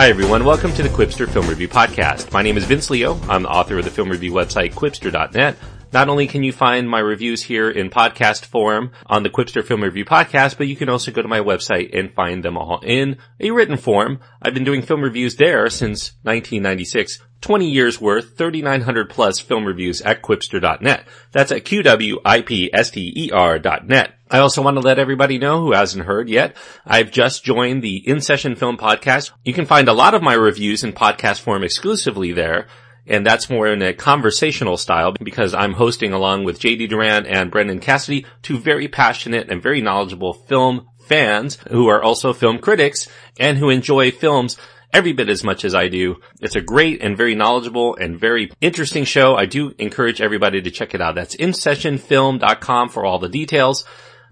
Hi everyone, welcome to the Qwipster Film Review Podcast. My name is Vince Leo. I'm the author of the film review website qwipster.net. Not only can you find my reviews here in podcast form on the Qwipster Film Review Podcast, but you can also go to my website and find them all in a written form. I've been doing film reviews there since 1996. 20 years worth, 3,900 plus film reviews at qwipster.net. That's at Q-W-I-P-S-T-E-R dot net. I also want to let everybody know who hasn't heard yet. I've just joined the In Session Film Podcast. You can find a lot of my reviews in podcast form exclusively there. And that's more in a conversational style because I'm hosting along with JD Duran and Brendan Cassidy, two very passionate and very knowledgeable film fans who are also film critics and who enjoy films every bit as much as I do. It's a great and very knowledgeable and very interesting show. I do encourage everybody to check it out. That's insessionfilm.com for all the details.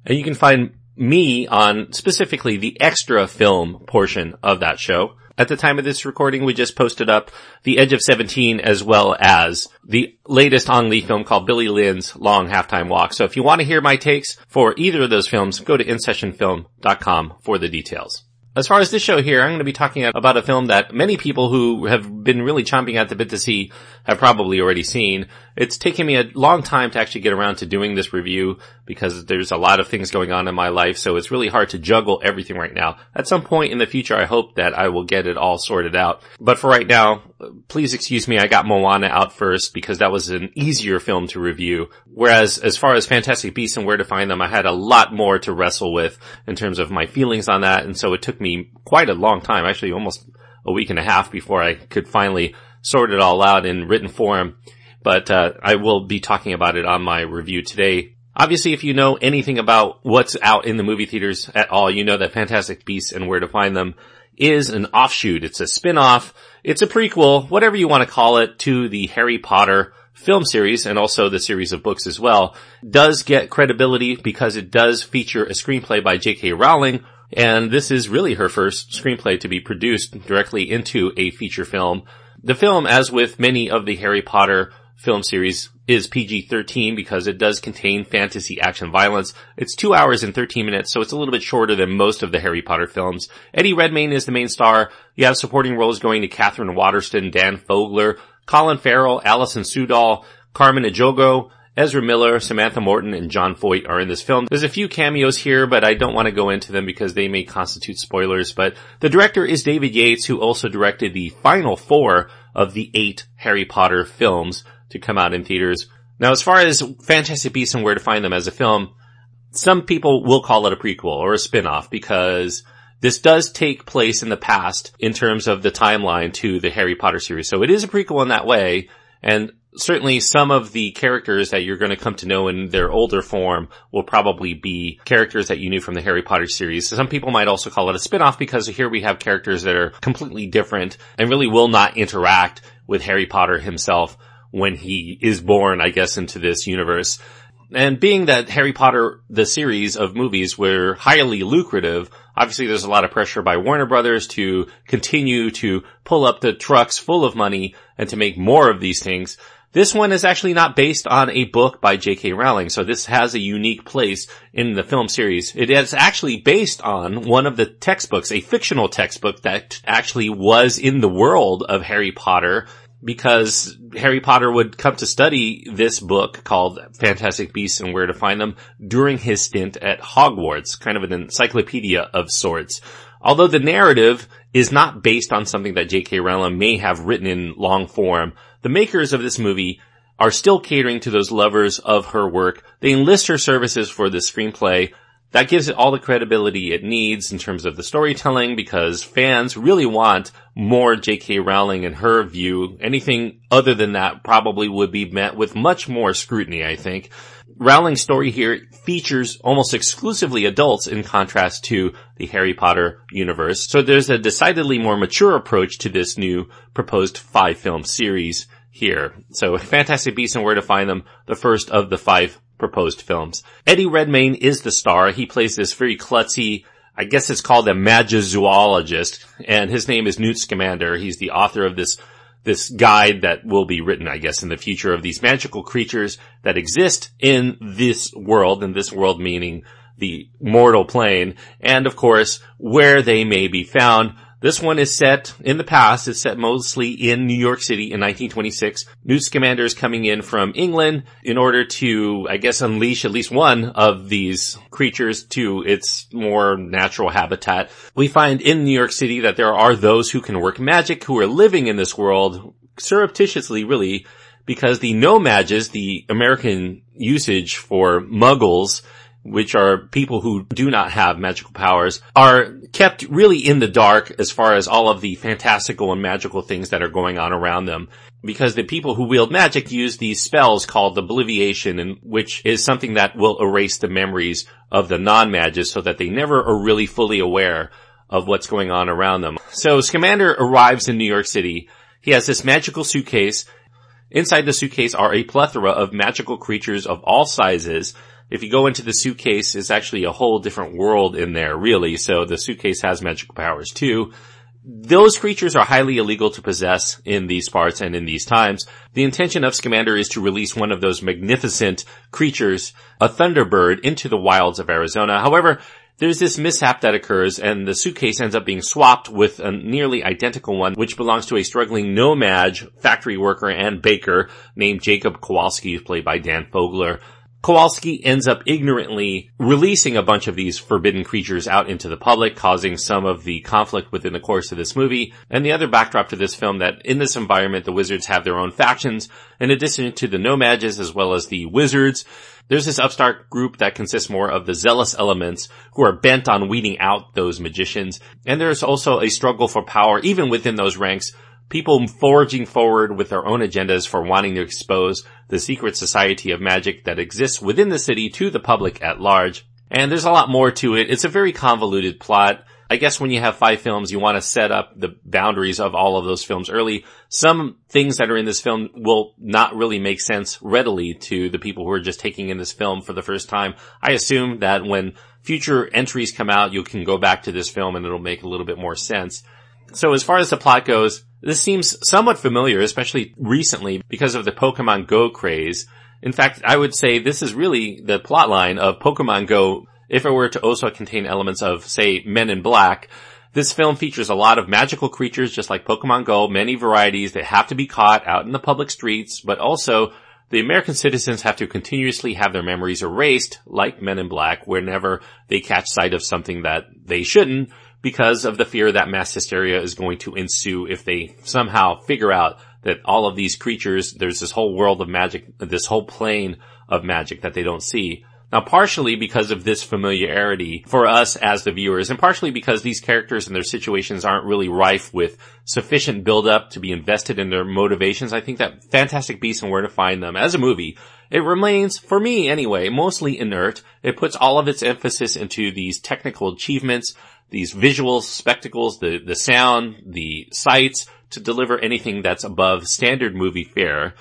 And you can find me on specifically the extra film portion of that show. At the time of this recording, we just posted up The Edge of 17 as well as the latest Ang Lee film called Billy Lynn's Long Halftime Walk. So if you want to hear my takes for either of those films, go to InSessionFilm.com for the details. As far as this show here, I'm going to be talking about a film that many people who have been really chomping at the bit to see have probably already seen. It's taken me a long time to actually get around to doing this review because there's a lot of things going on in my life, so it's really hard to juggle everything right now. At some point in the future, I hope that I will get it all sorted out. But for right now, please excuse me, I got Moana out first because that was an easier film to review. Whereas as far as Fantastic Beasts and Where to Find Them, I had a lot more to wrestle with in terms of my feelings on that, and so it took me quite a long time, actually almost a week and a half before I could finally sort it all out in written form. But uh, I will be talking about it on my review today. Obviously, if you know anything about what's out in the movie theaters at all, you know that Fantastic Beasts and Where to Find Them is an offshoot. It's a spin-off. It's a prequel, whatever you want to call it, to the Harry Potter film series and also the series of books as well. Does get credibility because it does feature a screenplay by J.K. Rowling, and this is really her first screenplay to be produced directly into a feature film. The film, as with many of the Harry Potter film series is PG-13 because it does contain fantasy action violence. It's two hours and 13 minutes, so it's a little bit shorter than most of the Harry Potter films. Eddie Redmayne is the main star. You have supporting roles going to Katherine Waterston, Dan Fogler, Colin Farrell, Alison Sudol, Carmen Ejogo, Ezra Miller, Samantha Morton, and Jon Voight are in this film. There's a few cameos here, but I don't want to go into them because they may constitute spoilers. But the director is David Yates, who also directed the final four of the eight Harry Potter films to come out in theaters. Now, as far as Fantastic Beasts and Where to Find Them as a film, some people will call it a prequel or a spin-off because this does take place in the past in terms of the timeline to the Harry Potter series. So it is a prequel in that way. And certainly some of the characters that you're going to come to know in their older form will probably be characters that you knew from the Harry Potter series. Some people might also call it a spin-off because here we have characters that are completely different and really will not interact with Harry Potter himself when he is born, I guess, into this universe. And being that Harry Potter, the series of movies were highly lucrative, obviously there's a lot of pressure by Warner Brothers to continue to pull up the trucks full of money and to make more of these things. This one is actually not based on a book by J.K. Rowling, so this has a unique place in the film series. It is actually based on one of the textbooks, a fictional textbook that actually was in the world of Harry Potter because Harry Potter would come to study this book called Fantastic Beasts and Where to Find Them during his stint at Hogwarts, kind of an encyclopedia of sorts. Although the narrative is not based on something that J.K. Rowling may have written in long form, the makers of this movie are still catering to those lovers of her work. They enlist her services for the screenplay that gives it all the credibility it needs in terms of the storytelling because fans really want more J.K. Rowling and her view. Anything other than that probably would be met with much more scrutiny, I think. Rowling's story here features almost exclusively adults in contrast to the Harry Potter universe. So there's a decidedly more mature approach to this new proposed five film series here. So Fantastic Beasts and Where to Find Them, the first of the five proposed films. Eddie Redmayne is the star. He plays this very klutzy, I guess it's called a magizoologist, and his name is Newt Scamander. He's the author of this this guide that will be written, I guess, in the future of these magical creatures that exist in this world, and this world meaning the mortal plane, and of course, where they may be found. This one is set in the past. It's set mostly in New York City in 1926. Newt Scamander is coming in from England in order to, I guess, unleash at least one of these creatures to its more natural habitat. We find in New York City that there are those who can work magic who are living in this world surreptitiously, really, because the No-Majs, the American usage for muggles, which are people who do not have magical powers, are kept really in the dark as far as all of the fantastical and magical things that are going on around them. Because the people who wield magic use these spells called obliviation, and which is something that will erase the memories of the non-mages so that they never are really fully aware of what's going on around them. So Scamander arrives in New York City. He has this magical suitcase. Inside the suitcase are a plethora of magical creatures of all sizes if you go into the suitcase, it's actually a whole different world in there, really. So the suitcase has magical powers too. Those creatures are highly illegal to possess in these parts and in these times. The intention of Scamander is to release one of those magnificent creatures, a thunderbird, into the wilds of Arizona. However, there's this mishap that occurs and the suitcase ends up being swapped with a nearly identical one which belongs to a struggling no-maj factory worker and baker named Jacob Kowalski played by Dan Fogler. Kowalski ends up ignorantly releasing a bunch of these forbidden creatures out into the public, causing some of the conflict within the course of this movie. And the other backdrop to this film that in this environment, the wizards have their own factions. In addition to the No-Majs as well as the wizards, there's this upstart group that consists more of the zealous elements who are bent on weeding out those magicians. And there's also a struggle for power even within those ranks people forging forward with their own agendas for wanting to expose the secret society of magic that exists within the city to the public at large. And there's a lot more to it. It's a very convoluted plot. I guess when you have five films, you want to set up the boundaries of all of those films early. Some things that are in this film will not really make sense readily to the people who are just taking in this film for the first time. I assume that when future entries come out, you can go back to this film and it'll make a little bit more sense. So as far as the plot goes, this seems somewhat familiar, especially recently because of the Pokemon Go craze. In fact, I would say this is really the plotline of Pokemon Go if it were to also contain elements of, say, Men in Black. This film features a lot of magical creatures just like Pokemon Go, many varieties that have to be caught out in the public streets, but also the American citizens have to continuously have their memories erased like Men in Black whenever they catch sight of something that they shouldn't because of the fear that mass hysteria is going to ensue if they somehow figure out that all of these creatures, there's this whole world of magic, this whole plane of magic that they don't see. Now partially because of this familiarity for us as the viewers and partially because these characters and their situations aren't really rife with sufficient build up to be invested in their motivations, I think that Fantastic Beasts and Where to Find Them as a movie, it remains, for me anyway, mostly inert. It puts all of its emphasis into these technical achievements, these visual spectacles, the, the sound, the sights to deliver anything that's above standard movie fare.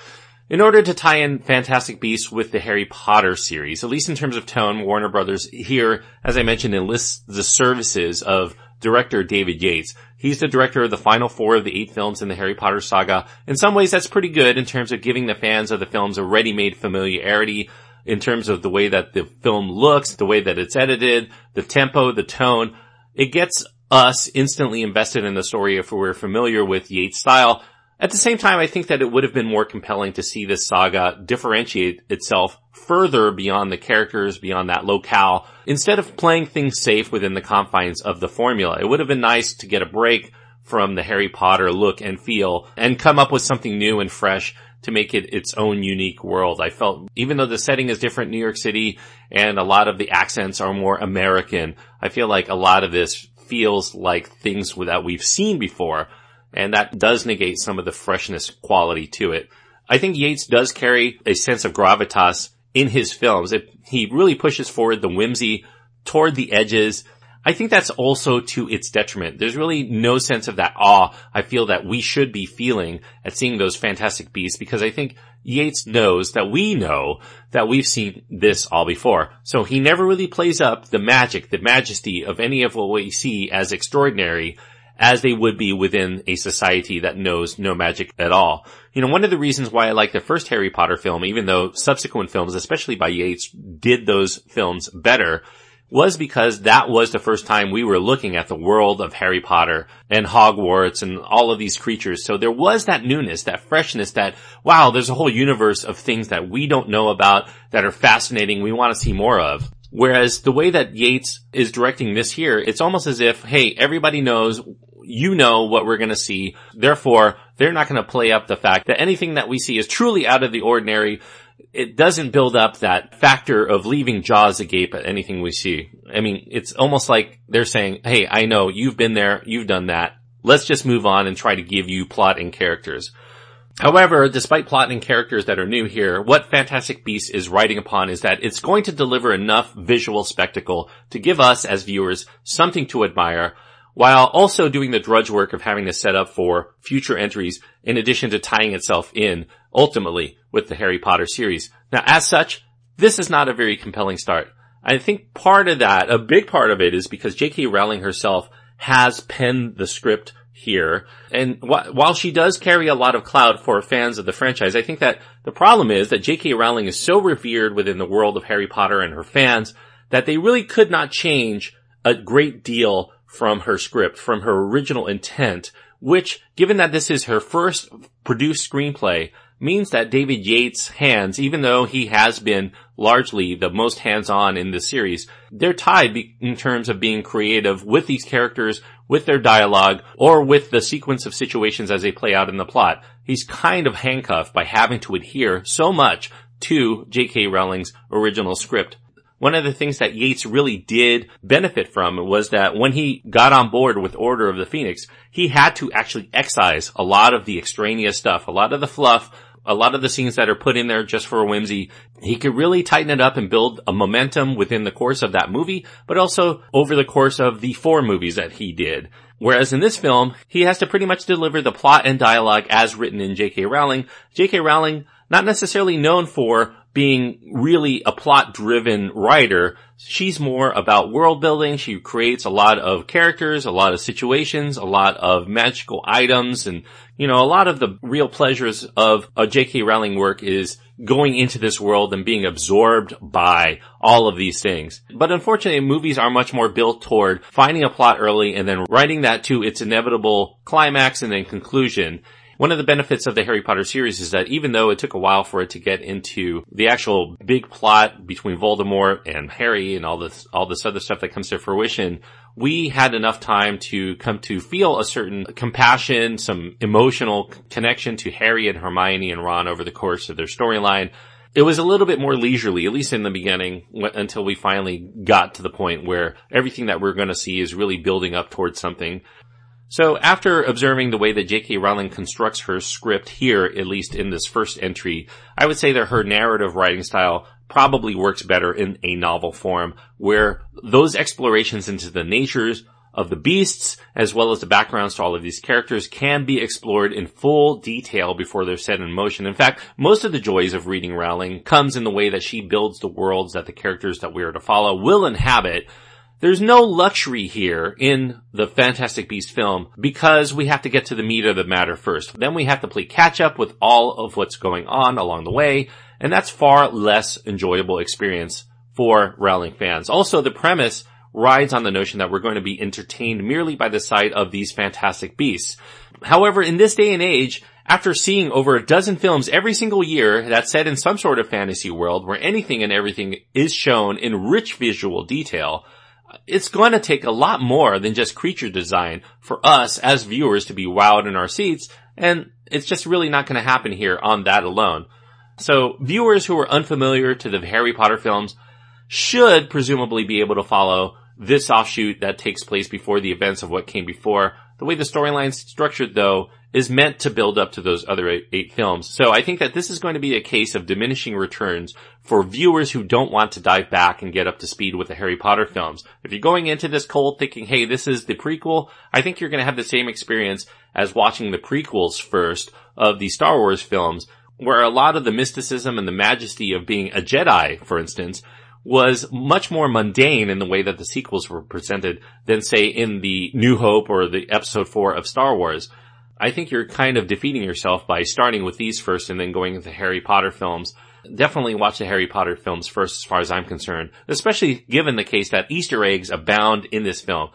In order to tie in Fantastic Beasts with the Harry Potter series, at least in terms of tone, Warner Brothers here, as I mentioned, enlists the services of director David Yates. He's the director of the final four of the eight films in the Harry Potter saga. In some ways, that's pretty good in terms of giving the fans of the films a ready-made familiarity in terms of the way that the film looks, the way that it's edited, the tempo, the tone. It gets us instantly invested in the story if we're familiar with Yates' style. At the same time, I think that it would have been more compelling to see this saga differentiate itself further beyond the characters, beyond that locale, instead of playing things safe within the confines of the formula. It would have been nice to get a break from the Harry Potter look and feel and come up with something new and fresh to make it its own unique world. I felt, even though the setting is different, New York City, and a lot of the accents are more American, I feel like a lot of this feels like things that we've seen before, and that does negate some of the freshness quality to it. I think Yates does carry a sense of gravitas in his films. It, he really pushes forward the whimsy toward the edges, I think that's also to its detriment. There's really no sense of that awe I feel that we should be feeling at seeing those fantastic beasts because I think Yates knows that we know that we've seen this all before. So he never really plays up the magic, the majesty of any of what we see as extraordinary as they would be within a society that knows no magic at all. You know, one of the reasons why I like the first Harry Potter film, even though subsequent films, especially by Yates, did those films better, was because that was the first time we were looking at the world of Harry Potter and Hogwarts and all of these creatures. So there was that newness, that freshness, that wow, there's a whole universe of things that we don't know about that are fascinating. We want to see more of. Whereas the way that Yates is directing this here, it's almost as if, hey, everybody knows you know what we're going to see. Therefore, they're not going to play up the fact that anything that we see is truly out of the ordinary. It doesn't build up that factor of leaving jaws agape at anything we see. I mean, it's almost like they're saying, Hey, I know you've been there. You've done that. Let's just move on and try to give you plot and characters. However, despite plot and characters that are new here, what Fantastic Beasts is writing upon is that it's going to deliver enough visual spectacle to give us as viewers something to admire while also doing the drudge work of having to set up for future entries in addition to tying itself in ultimately with the Harry Potter series. Now as such, this is not a very compelling start. I think part of that, a big part of it is because J.K. Rowling herself has penned the script here. And wh- while she does carry a lot of clout for fans of the franchise, I think that the problem is that J.K. Rowling is so revered within the world of Harry Potter and her fans that they really could not change a great deal from her script, from her original intent, which, given that this is her first produced screenplay, means that David Yates' hands, even though he has been largely the most hands-on in the series, they're tied in terms of being creative with these characters, with their dialogue, or with the sequence of situations as they play out in the plot. He's kind of handcuffed by having to adhere so much to J.K. Rowling's original script one of the things that Yates really did benefit from was that when he got on board with Order of the Phoenix, he had to actually excise a lot of the extraneous stuff, a lot of the fluff, a lot of the scenes that are put in there just for a whimsy. He could really tighten it up and build a momentum within the course of that movie, but also over the course of the four movies that he did. Whereas in this film, he has to pretty much deliver the plot and dialogue as written in J.K. Rowling. J.K. Rowling, not necessarily known for being really a plot driven writer. She's more about world building. She creates a lot of characters, a lot of situations, a lot of magical items, and, you know, a lot of the real pleasures of a J.K. Rowling work is going into this world and being absorbed by all of these things. But unfortunately, movies are much more built toward finding a plot early and then writing that to its inevitable climax and then conclusion. One of the benefits of the Harry Potter series is that even though it took a while for it to get into the actual big plot between Voldemort and Harry and all this, all this other stuff that comes to fruition, we had enough time to come to feel a certain compassion, some emotional connection to Harry and Hermione and Ron over the course of their storyline. It was a little bit more leisurely, at least in the beginning, until we finally got to the point where everything that we're going to see is really building up towards something. So after observing the way that J.K. Rowling constructs her script here, at least in this first entry, I would say that her narrative writing style probably works better in a novel form, where those explorations into the natures of the beasts, as well as the backgrounds to all of these characters, can be explored in full detail before they're set in motion. In fact, most of the joys of reading Rowling comes in the way that she builds the worlds that the characters that we are to follow will inhabit, there's no luxury here in the Fantastic Beast film because we have to get to the meat of the matter first. Then we have to play catch up with all of what's going on along the way, and that's far less enjoyable experience for Rowling fans. Also, the premise rides on the notion that we're going to be entertained merely by the sight of these fantastic beasts. However, in this day and age, after seeing over a dozen films every single year that set in some sort of fantasy world where anything and everything is shown in rich visual detail, it's going to take a lot more than just creature design for us as viewers to be wowed in our seats, and it's just really not going to happen here on that alone. So viewers who are unfamiliar to the Harry Potter films should presumably be able to follow this offshoot that takes place before the events of what came before. The way the storyline's structured though is meant to build up to those other eight, eight, films. So I think that this is going to be a case of diminishing returns for viewers who don't want to dive back and get up to speed with the Harry Potter films. If you're going into this cold thinking, hey, this is the prequel, I think you're going to have the same experience as watching the prequels first of the Star Wars films, where a lot of the mysticism and the majesty of being a Jedi, for instance, was much more mundane in the way that the sequels were presented than say in the New Hope or the episode 4 of Star Wars. I think you're kind of defeating yourself by starting with these first and then going into Harry Potter films. definitely watch the Harry Potter films first as far as I'm concerned, especially given the case that Easter eggs abound in this film.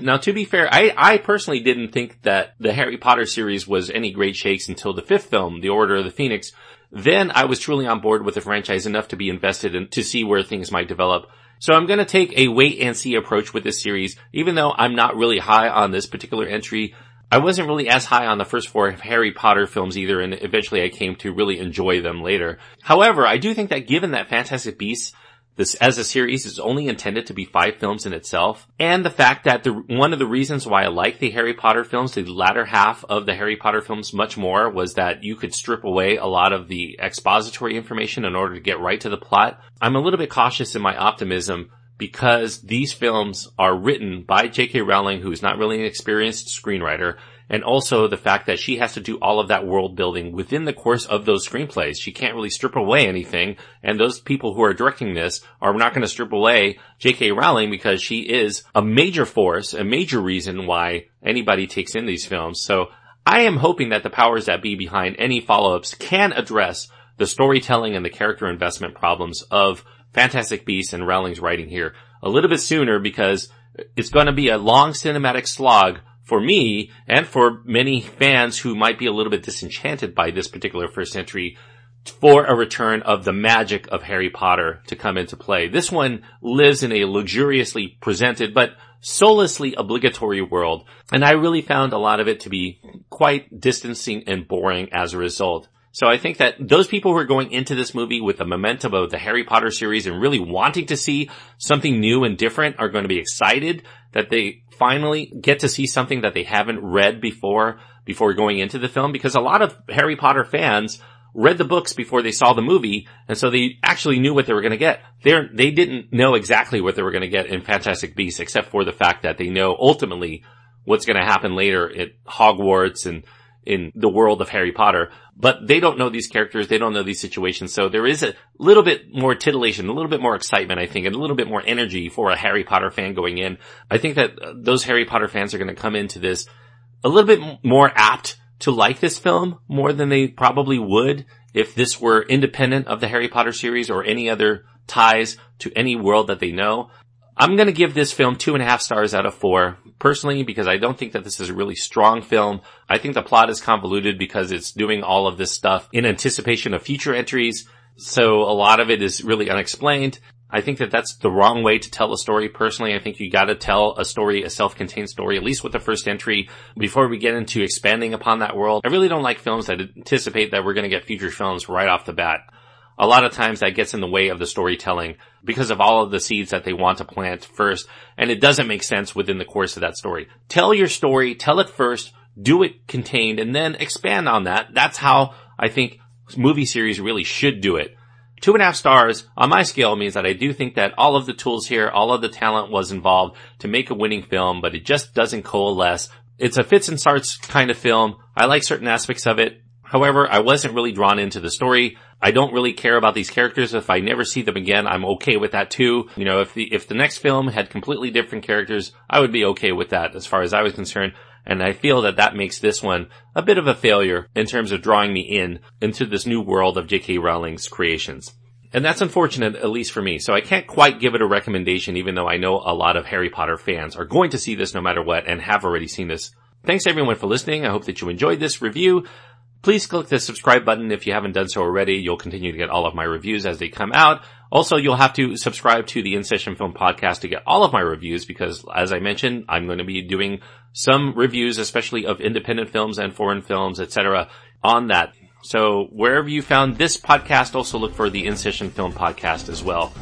Now, to be fair, I, I personally didn't think that the Harry Potter series was any great shakes until the fifth film, The Order of the Phoenix. Then I was truly on board with the franchise enough to be invested in to see where things might develop. So I'm going to take a wait and see approach with this series, even though I'm not really high on this particular entry. I wasn't really as high on the first four Harry Potter films either, and eventually I came to really enjoy them later. However, I do think that given that Fantastic Beasts this as a series is only intended to be five films in itself. And the fact that the, one of the reasons why I like the Harry Potter films, the latter half of the Harry Potter films much more was that you could strip away a lot of the expository information in order to get right to the plot. I'm a little bit cautious in my optimism because these films are written by J.K. Rowling, who is not really an experienced screenwriter, and also the fact that she has to do all of that world building within the course of those screenplays. She can't really strip away anything, and those people who are directing this are not going to strip away J.K. Rowling because she is a major force, a major reason why anybody takes in these films. So I am hoping that the powers that be behind any follow-ups can address the storytelling and the character investment problems of Fantastic Beasts and Rowling's writing here a little bit sooner because it's going to be a long cinematic slog for me and for many fans who might be a little bit disenchanted by this particular first entry for a return of the magic of Harry Potter to come into play. This one lives in a luxuriously presented but soullessly obligatory world, and I really found a lot of it to be quite distancing and boring as a result. So I think that those people who are going into this movie with the momentum of the Harry Potter series and really wanting to see something new and different are going to be excited that they finally get to see something that they haven't read before, before going into the film, because a lot of Harry Potter fans read the books before they saw the movie, and so they actually knew what they were going to get. They they didn't know exactly what they were going to get in Fantastic Beasts, except for the fact that they know ultimately what's going to happen later at Hogwarts and in the world of Harry Potter, but they don't know these characters, they don't know these situations, so there is a little bit more titillation, a little bit more excitement, I think, and a little bit more energy for a Harry Potter fan going in. I think that uh, those Harry Potter fans are going to come into this a little bit more apt to like this film more than they probably would if this were independent of the Harry Potter series or any other ties to any world that they know. I'm going to give this film two and a half stars out of four, personally, because I don't think that this is a really strong film. I think the plot is convoluted because it's doing all of this stuff in anticipation of future entries. So a lot of it is really unexplained. I think that that's the wrong way to tell a story. Personally, I think you gotta tell a story, a self-contained story, at least with the first entry, before we get into expanding upon that world. I really don't like films that anticipate that we're gonna get future films right off the bat a lot of times that gets in the way of the storytelling because of all of the seeds that they want to plant first, and it doesn't make sense within the course of that story. Tell your story, tell it first, do it contained, and then expand on that. That's how I think movie series really should do it. Two and a half stars on my scale means that I do think that all of the tools here, all of the talent was involved to make a winning film, but it just doesn't coalesce. It's a fits and starts kind of film. I like certain aspects of it. However, I wasn't really drawn into the story. I don't really care about these characters. If I never see them again, I'm okay with that too. You know, if the, if the next film had completely different characters, I would be okay with that as far as I was concerned. And I feel that that makes this one a bit of a failure in terms of drawing me in into this new world of J.K. Rowling's creations. And that's unfortunate, at least for me. So I can't quite give it a recommendation, even though I know a lot of Harry Potter fans are going to see this no matter what and have already seen this. Thanks everyone for listening. I hope that you enjoyed this review. Please click the subscribe button if you haven't done so already. You'll continue to get all of my reviews as they come out. Also, you'll have to subscribe to the In Session Film podcast to get all of my reviews because, as I mentioned, I'm going to be doing some reviews, especially of independent films and foreign films, etc., on that. So wherever you found this podcast, also look for the In Session Film podcast as well.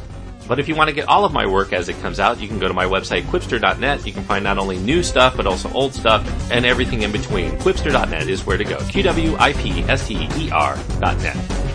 But if you want to get all of my work as it comes out, you can go to my website, qwipster.net. You can find not only new stuff, but also old stuff and everything in between. Qwipster.net is where to go. Q-W-I-P-S-T-E-R dot net.